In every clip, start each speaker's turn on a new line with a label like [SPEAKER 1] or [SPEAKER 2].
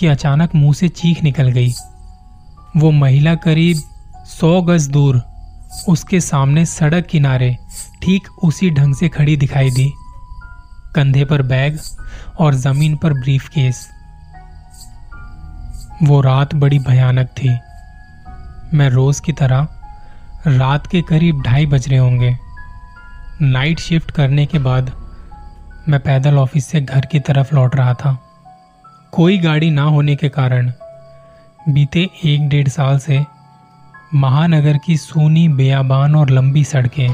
[SPEAKER 1] कि अचानक मुँह से चीख निकल गई। वो महिला करीब सौ गज दूर उसके सामने सड़क किनारे ठीक उसी ढंग से खड़ी दिखाई दी। कंधे पर बैग और ज़मीन पर ब्रीफ केस वो रात बड़ी भयानक थी। मैं रोज की तरह रात के करीब ढाई बज रहे होंगे। नाइट शिफ्ट करने के बाद मैं पैदल ऑफ़िस से घर की तरफ़ लौट रहा था। कोई गाड़ी ना होने के कारण बीते एक डेढ़ साल से महानगर की सूनी बेयाबान और लंबी सड़कें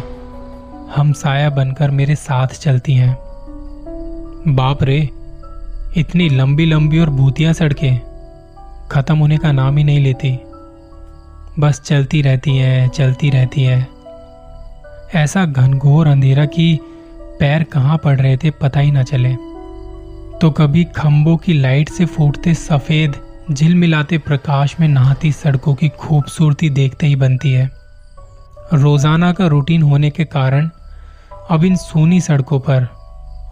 [SPEAKER 1] हम साया बनकर मेरे साथ चलती हैं। बाप रे, इतनी लंबी लंबी और भूतिया सड़कें खत्म होने का नाम ही नहीं लेती। बस चलती रहती हैं, चलती रहती हैं। ऐसा घनघोर अंधेरा कि पैर कहाँ पड़ रहे थे पता ही ना चले। तो कभी खंभों की लाइट से फूटते सफ़ेद, झिलमिलाते प्रकाश में नहाती सड़कों की खूबसूरती देखते ही बनती है। रोज़ाना का रूटीन होने के कारण अब इन सूनी सड़कों पर,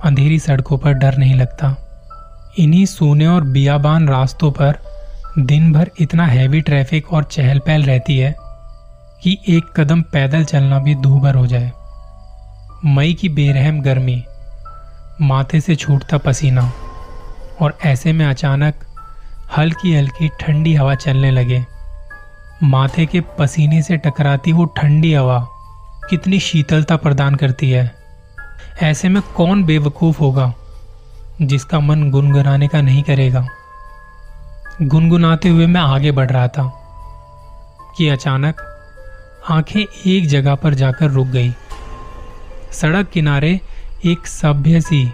[SPEAKER 1] अंधेरी सड़कों पर डर नहीं लगता। इन्हीं सूने और बियाबान रास्तों पर दिन भर इतना हैवी ट्रैफ़िक और चहल पहल रहती है कि एक कदम पैदल चलना भी दूभर हो जाए। मई की बेरहम गर्मी माथे से छूटता पसीना और ऐसे में अचानक हल्की हल्की ठंडी हवा चलने लगे। माथे के पसीने से टकराती वो ठंडी हवा कितनी शीतलता प्रदान करती है। ऐसे में कौन बेवकूफ़ होगा जिसका मन गुनगुनाने का नहीं करेगा? गुनगुनाते हुए मैं आगे बढ़ रहा था कि अचानक आँखें एक जगह पर जाकर रुक गई। सड़क किनारे एक सभ्य सी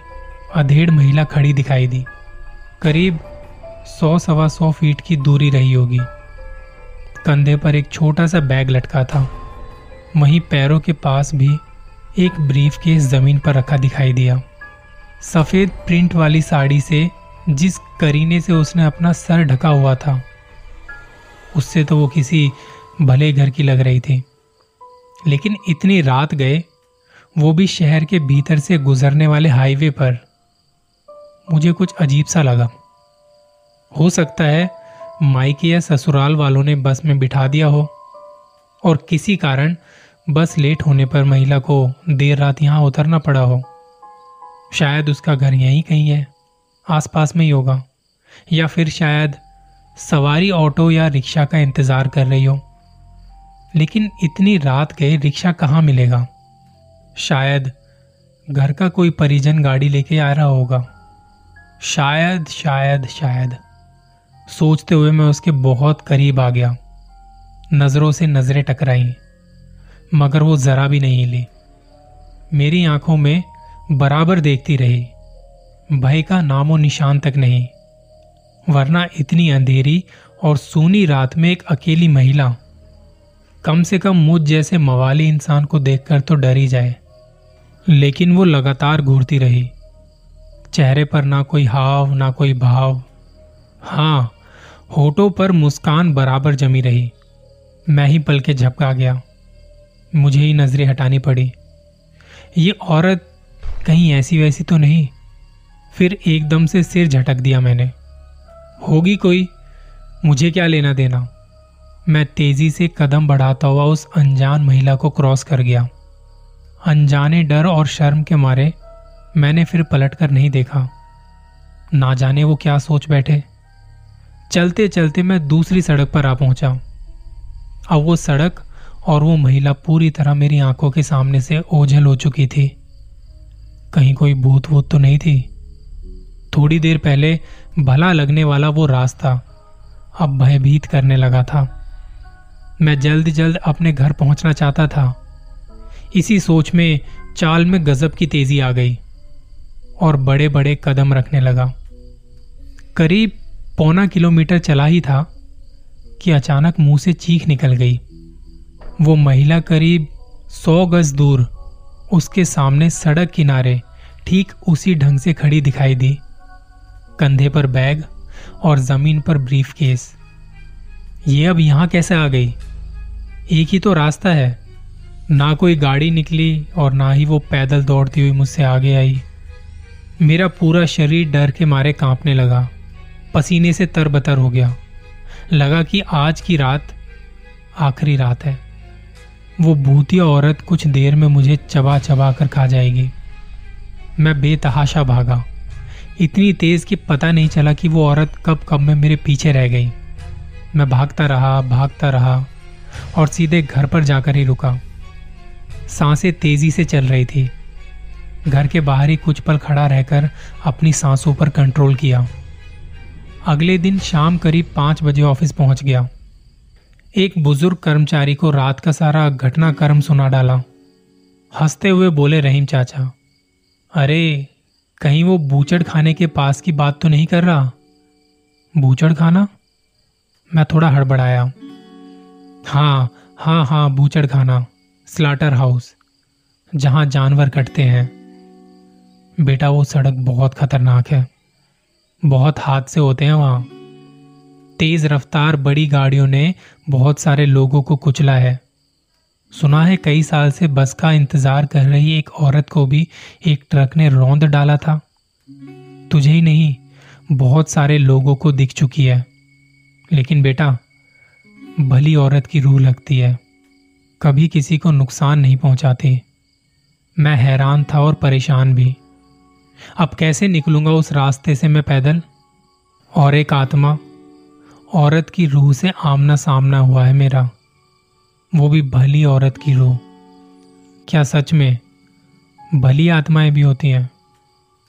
[SPEAKER 1] अधेड़ महिला खड़ी दिखाई दी। करीब सौ सवा सौ फीट की दूरी रही होगी। कंधे पर एक छोटा सा बैग लटका था। वहीं पैरों के पास भी एक ब्रीफ केस ज़मीन पर रखा दिखाई दिया। सफ़ेद प्रिंट वाली साड़ी से जिस करीने से उसने अपना सर ढका हुआ था, उससे तो वो किसी भले घर की लग रही थी। लेकिन इतनी रात गए वो भी शहर के भीतर से गुजरने वाले हाईवे पर। मुझे कुछ अजीब सा लगा। हो सकता है माइके या ससुराल वालों ने बस में बिठा दिया हो, और किसी कारण बस लेट होने पर महिला को देर रात यहाँ उतरना पड़ा हो। शायद उसका घर यहीं कहीं है, आसपास में ही होगा, या फिर शायद सवारी ऑटो या रिक्शा का इंतज़ार कर रही हो। लेकिन इतनी रात गए रिक्शा कहाँ मिलेगा? शायद घर का कोई परिजन गाड़ी लेके आ रहा होगा। शायद शायद शायद। सोचते हुए मैं उसके बहुत करीब आ गया। नज़रों से नज़रें टकराई, मगर वो ज़रा भी नहीं हिली। मेरी आँखों में बराबर देखती रही। भय का नामो निशान तक नहीं, वरना इतनी अंधेरी और सूनी रात में एक अकेली महिला कम से कम मुझ जैसे मवाली इंसान को देखकर तो डर ही जाए। लेकिन वो लगातार घूरती रही। चेहरे पर ना कोई हाव, ना कोई भाव। हाँ होठों पर मुस्कान बराबर जमी रही। मैं ही पल के झपका गया। मुझे ही नज़रें हटानी पड़ी। ये औरत कहीं ऐसी वैसी तो नहीं। फिर एकदम से सिर झटक दिया मैंने। होगी कोई? मुझे क्या लेना देना? मैं तेज़ी से कदम बढ़ाता हुआ उस अनजान महिला को क्रॉस कर गया। अनजाने डर और शर्म के मारे मैंने फिर पलट कर नहीं देखा। ना जाने वो क्या सोच बैठे। चलते चलते मैं दूसरी सड़क पर आ पहुँचा। अब वो सड़क और वो महिला पूरी तरह मेरी आँखों के सामने से ओझल हो चुकी थी। कहीं कोई भूत वूत तो नहीं थी। थोड़ी देर पहले भला लगने वाला वो रास्ता अब भयभीत करने लगा था। मैं जल्द जल्द अपने घर पहुँचना चाहता था। इसी सोच में चाल में गजब की तेज़ी आ गई और बड़े बड़े कदम रखने लगा। करीब पौना किलोमीटर चला ही था कि अचानक मुँह से चीख निकल गई। वो महिला करीब सौ गज दूर उसके सामने सड़क किनारे ठीक उसी ढंग से खड़ी दिखाई दी। कंधे पर बैग और ज़मीन पर ब्रीफ केस ये अब यहाँ कैसे आ गई? एक ही तो रास्ता है। ना कोई गाड़ी निकली और ना ही वो पैदल दौड़ती हुई मुझसे आगे आई। मेरा पूरा शरीर डर के मारे कांपने लगा। पसीने से तरबतर हो गया। लगा कि आज की रात आखिरी रात है। वो भूतिया औरत कुछ देर में मुझे चबा चबा कर खा जाएगी। मैं बेतहाशा भागा। इतनी तेज कि पता नहीं चला कि वो औरत कब कब में मेरे पीछे रह गई। मैं भागता रहा भागता रहा। और सीधे घर पर जाकर ही रुका। साँसें तेज़ी से चल रही थी। घर के बाहर ही कुछ पल खड़ा रहकर अपनी सांसों पर कंट्रोल किया। अगले दिन शाम करीब पाँच बजे ऑफ़िस पहुँच गया। एक बुज़ुर्ग कर्मचारी को रात का सारा घटनाक्रम सुना डाला। हँसते हुए बोले, रहीम चाचा, अरे, कहीं वो बूचड़ खाने के पास की बात तो नहीं कर रहा? बूचड़ खाना? मैं थोड़ा हड़बड़ाया। हाँ हाँ हाँ बूचड़ खाना स्लाटर हाउस जहाँ जानवर कटते हैं। बेटा, वो सड़क बहुत खतरनाक है। बहुत हादसे होते हैं वहाँ। तेज रफ्तार बड़ी गाड़ियों ने बहुत सारे लोगों को कुचला है। सुना है कई साल से बस का इंतज़ार कर रही एक औरत को भी एक ट्रक ने रौंद डाला था। तुझे ही नहीं, बहुत सारे लोगों को दिख चुकी है। लेकिन बेटा भली औरत की रूह लगती है। कभी किसी को नुकसान नहीं पहुंचाती। मैं हैरान था और परेशान भी। अब कैसे निकलूँगा उस रास्ते से मैं पैदल? और एक आत्मा, औरत की रूह से आमना सामना हुआ है मेरा। वो भी भली औरत की रूह। क्या सच में भली आत्माएँ भी होती हैं?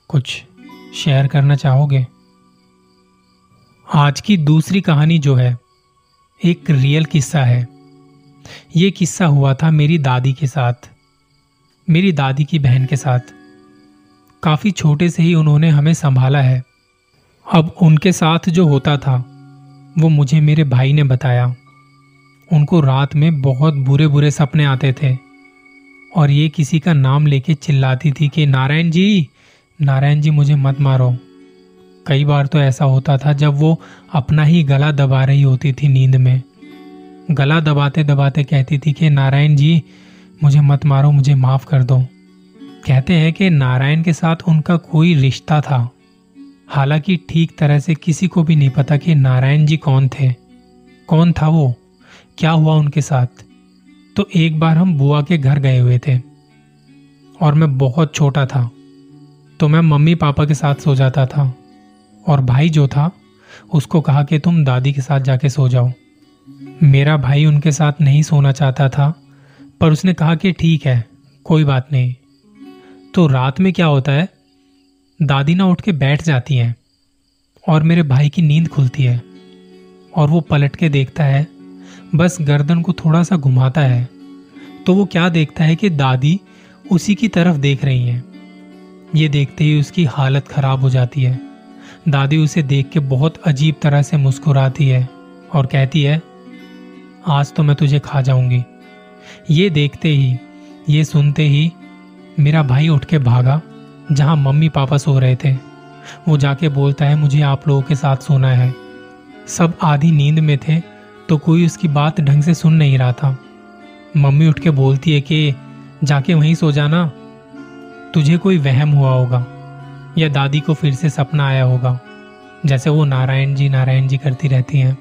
[SPEAKER 1] कुछ शेयर करना चाहोगे? आज की दूसरी कहानी जो है एक रियल किस्सा है। ये किस्सा हुआ था मेरी दादी के साथ, मेरी दादी की बहन के साथ। काफ़ी छोटे से ही उन्होंने हमें संभाला है। अब उनके साथ जो होता था, वो मुझे मेरे भाई ने बताया। उनको रात में बहुत बुरे बुरे सपने आते थे और ये किसी का नाम लेके चिल्लाती थी कि, नारायण जी नारायण जी मुझे मत मारो। कई बार तो ऐसा होता था जब वो अपना ही गला दबा रही होती थी नींद में। गला दबाते दबाते कहती थी कि, नारायण जी, मुझे मत मारो, मुझे माफ़ कर दो। कहते हैं कि नारायण के साथ उनका कोई रिश्ता था। हालाँकि ठीक तरह से किसी को भी नहीं पता कि नारायण जी कौन थे। कौन था वो? क्या हुआ उनके साथ? तो एक बार हम बुआ के घर गए हुए थे और मैं बहुत छोटा था तो मैं मम्मी पापा के साथ सो जाता था। और भाई जो था, उसको कहा कि तुम दादी के साथ जाके सो जाओ। मेरा भाई उनके साथ नहीं सोना चाहता था, पर उसने कहा कि ठीक है, कोई बात नहीं। तो रात में क्या होता है? दादी ना उठ के बैठ जाती हैं और मेरे भाई की नींद खुलती है और वो पलट के देखता है, बस गर्दन को थोड़ा सा घुमाता है। तो वो क्या देखता है कि दादी उसी की तरफ़ देख रही हैं। ये देखते ही उसकी हालत खराब हो जाती है। दादी उसे देख के बहुत अजीब तरह से मुस्कुराती है और कहती है, आज तो मैं तुझे खा जाऊँगी। ये देखते ही, ये सुनते ही मेरा भाई उठ के भागा, जहाँ मम्मी पापा सो रहे थे। वो जाके बोलता है, मुझे आप लोगों के साथ सोना है। सब आधी नींद में थे तो कोई उसकी बात ढंग से सुन नहीं रहा था। मम्मी उठ के बोलती है कि, जाके वहीं सो जाना, तुझे कोई वहम हुआ होगा। या दादी को फिर से सपना आया होगा, जैसे वो नारायण जी नारायण जी करती रहती हैं।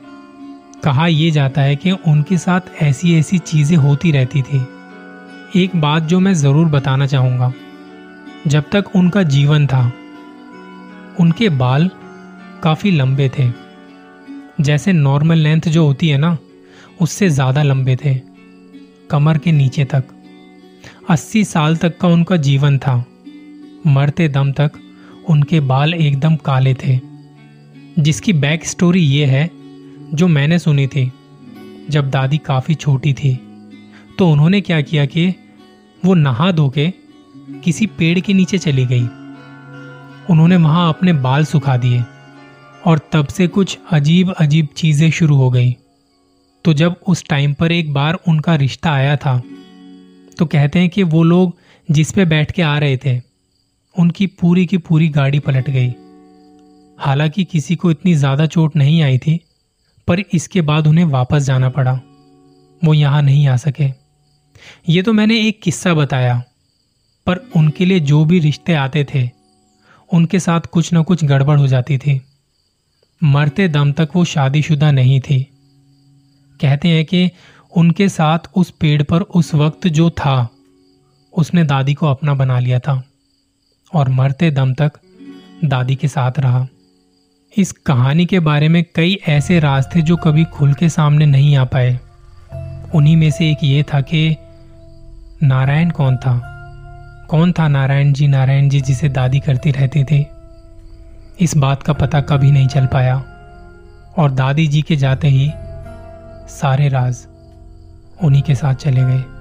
[SPEAKER 1] कहा यह जाता है कि उनके साथ ऐसी ऐसी चीज़ें होती रहती थी। एक बात जो मैं ज़रूर बताना चाहूँगा, जब तक उनका जीवन था, उनके बाल काफ़ी लंबे थे। जैसे नॉर्मल लेंथ जो होती है ना, उससे ज़्यादा लंबे थे, कमर के नीचे तक। 80 साल तक का उनका जीवन था, मरते दम तक उनके बाल एकदम काले थे। जिसकी बैक स्टोरी ये है, जो मैंने सुनी थी, जब दादी काफ़ी छोटी थी तो उन्होंने क्या किया कि वो नहा धो के किसी पेड़ के नीचे चली गई। उन्होंने वहाँ अपने बाल सुखा दिए और तब से कुछ अजीब अजीब चीज़ें शुरू हो गई। तो जब उस टाइम पर एक बार उनका रिश्ता आया था तो कहते हैं कि वो लोग जिस पे बैठ के आ रहे थे उनकी पूरी की पूरी गाड़ी पलट गई। हालाँकि किसी को इतनी ज़्यादा चोट नहीं आई थी, पर इसके बाद उन्हें वापस जाना पड़ा। वो यहाँ नहीं आ सके। ये तो मैंने एक किस्सा बताया, पर उनके लिए जो भी रिश्ते आते थे, उनके साथ कुछ ना कुछ गड़बड़ हो जाती थी। मरते दम तक वो शादीशुदा नहीं थी। कहते हैं कि उनके साथ उस पेड़ पर उस वक्त जो था, उसने दादी को अपना बना लिया था। और मरते दम तक दादी के साथ रहा। इस कहानी के बारे में कई ऐसे राज थे जो कभी खुल के सामने नहीं आ पाए। उन्हीं में से एक ये था कि नारायण कौन था? कौन था नारायण जी? नारायण जी जिसे दादी करती रहती थी। इस बात का पता कभी नहीं चल पाया। और दादी जी के जाते ही सारे राज उन्हीं के साथ चले गए।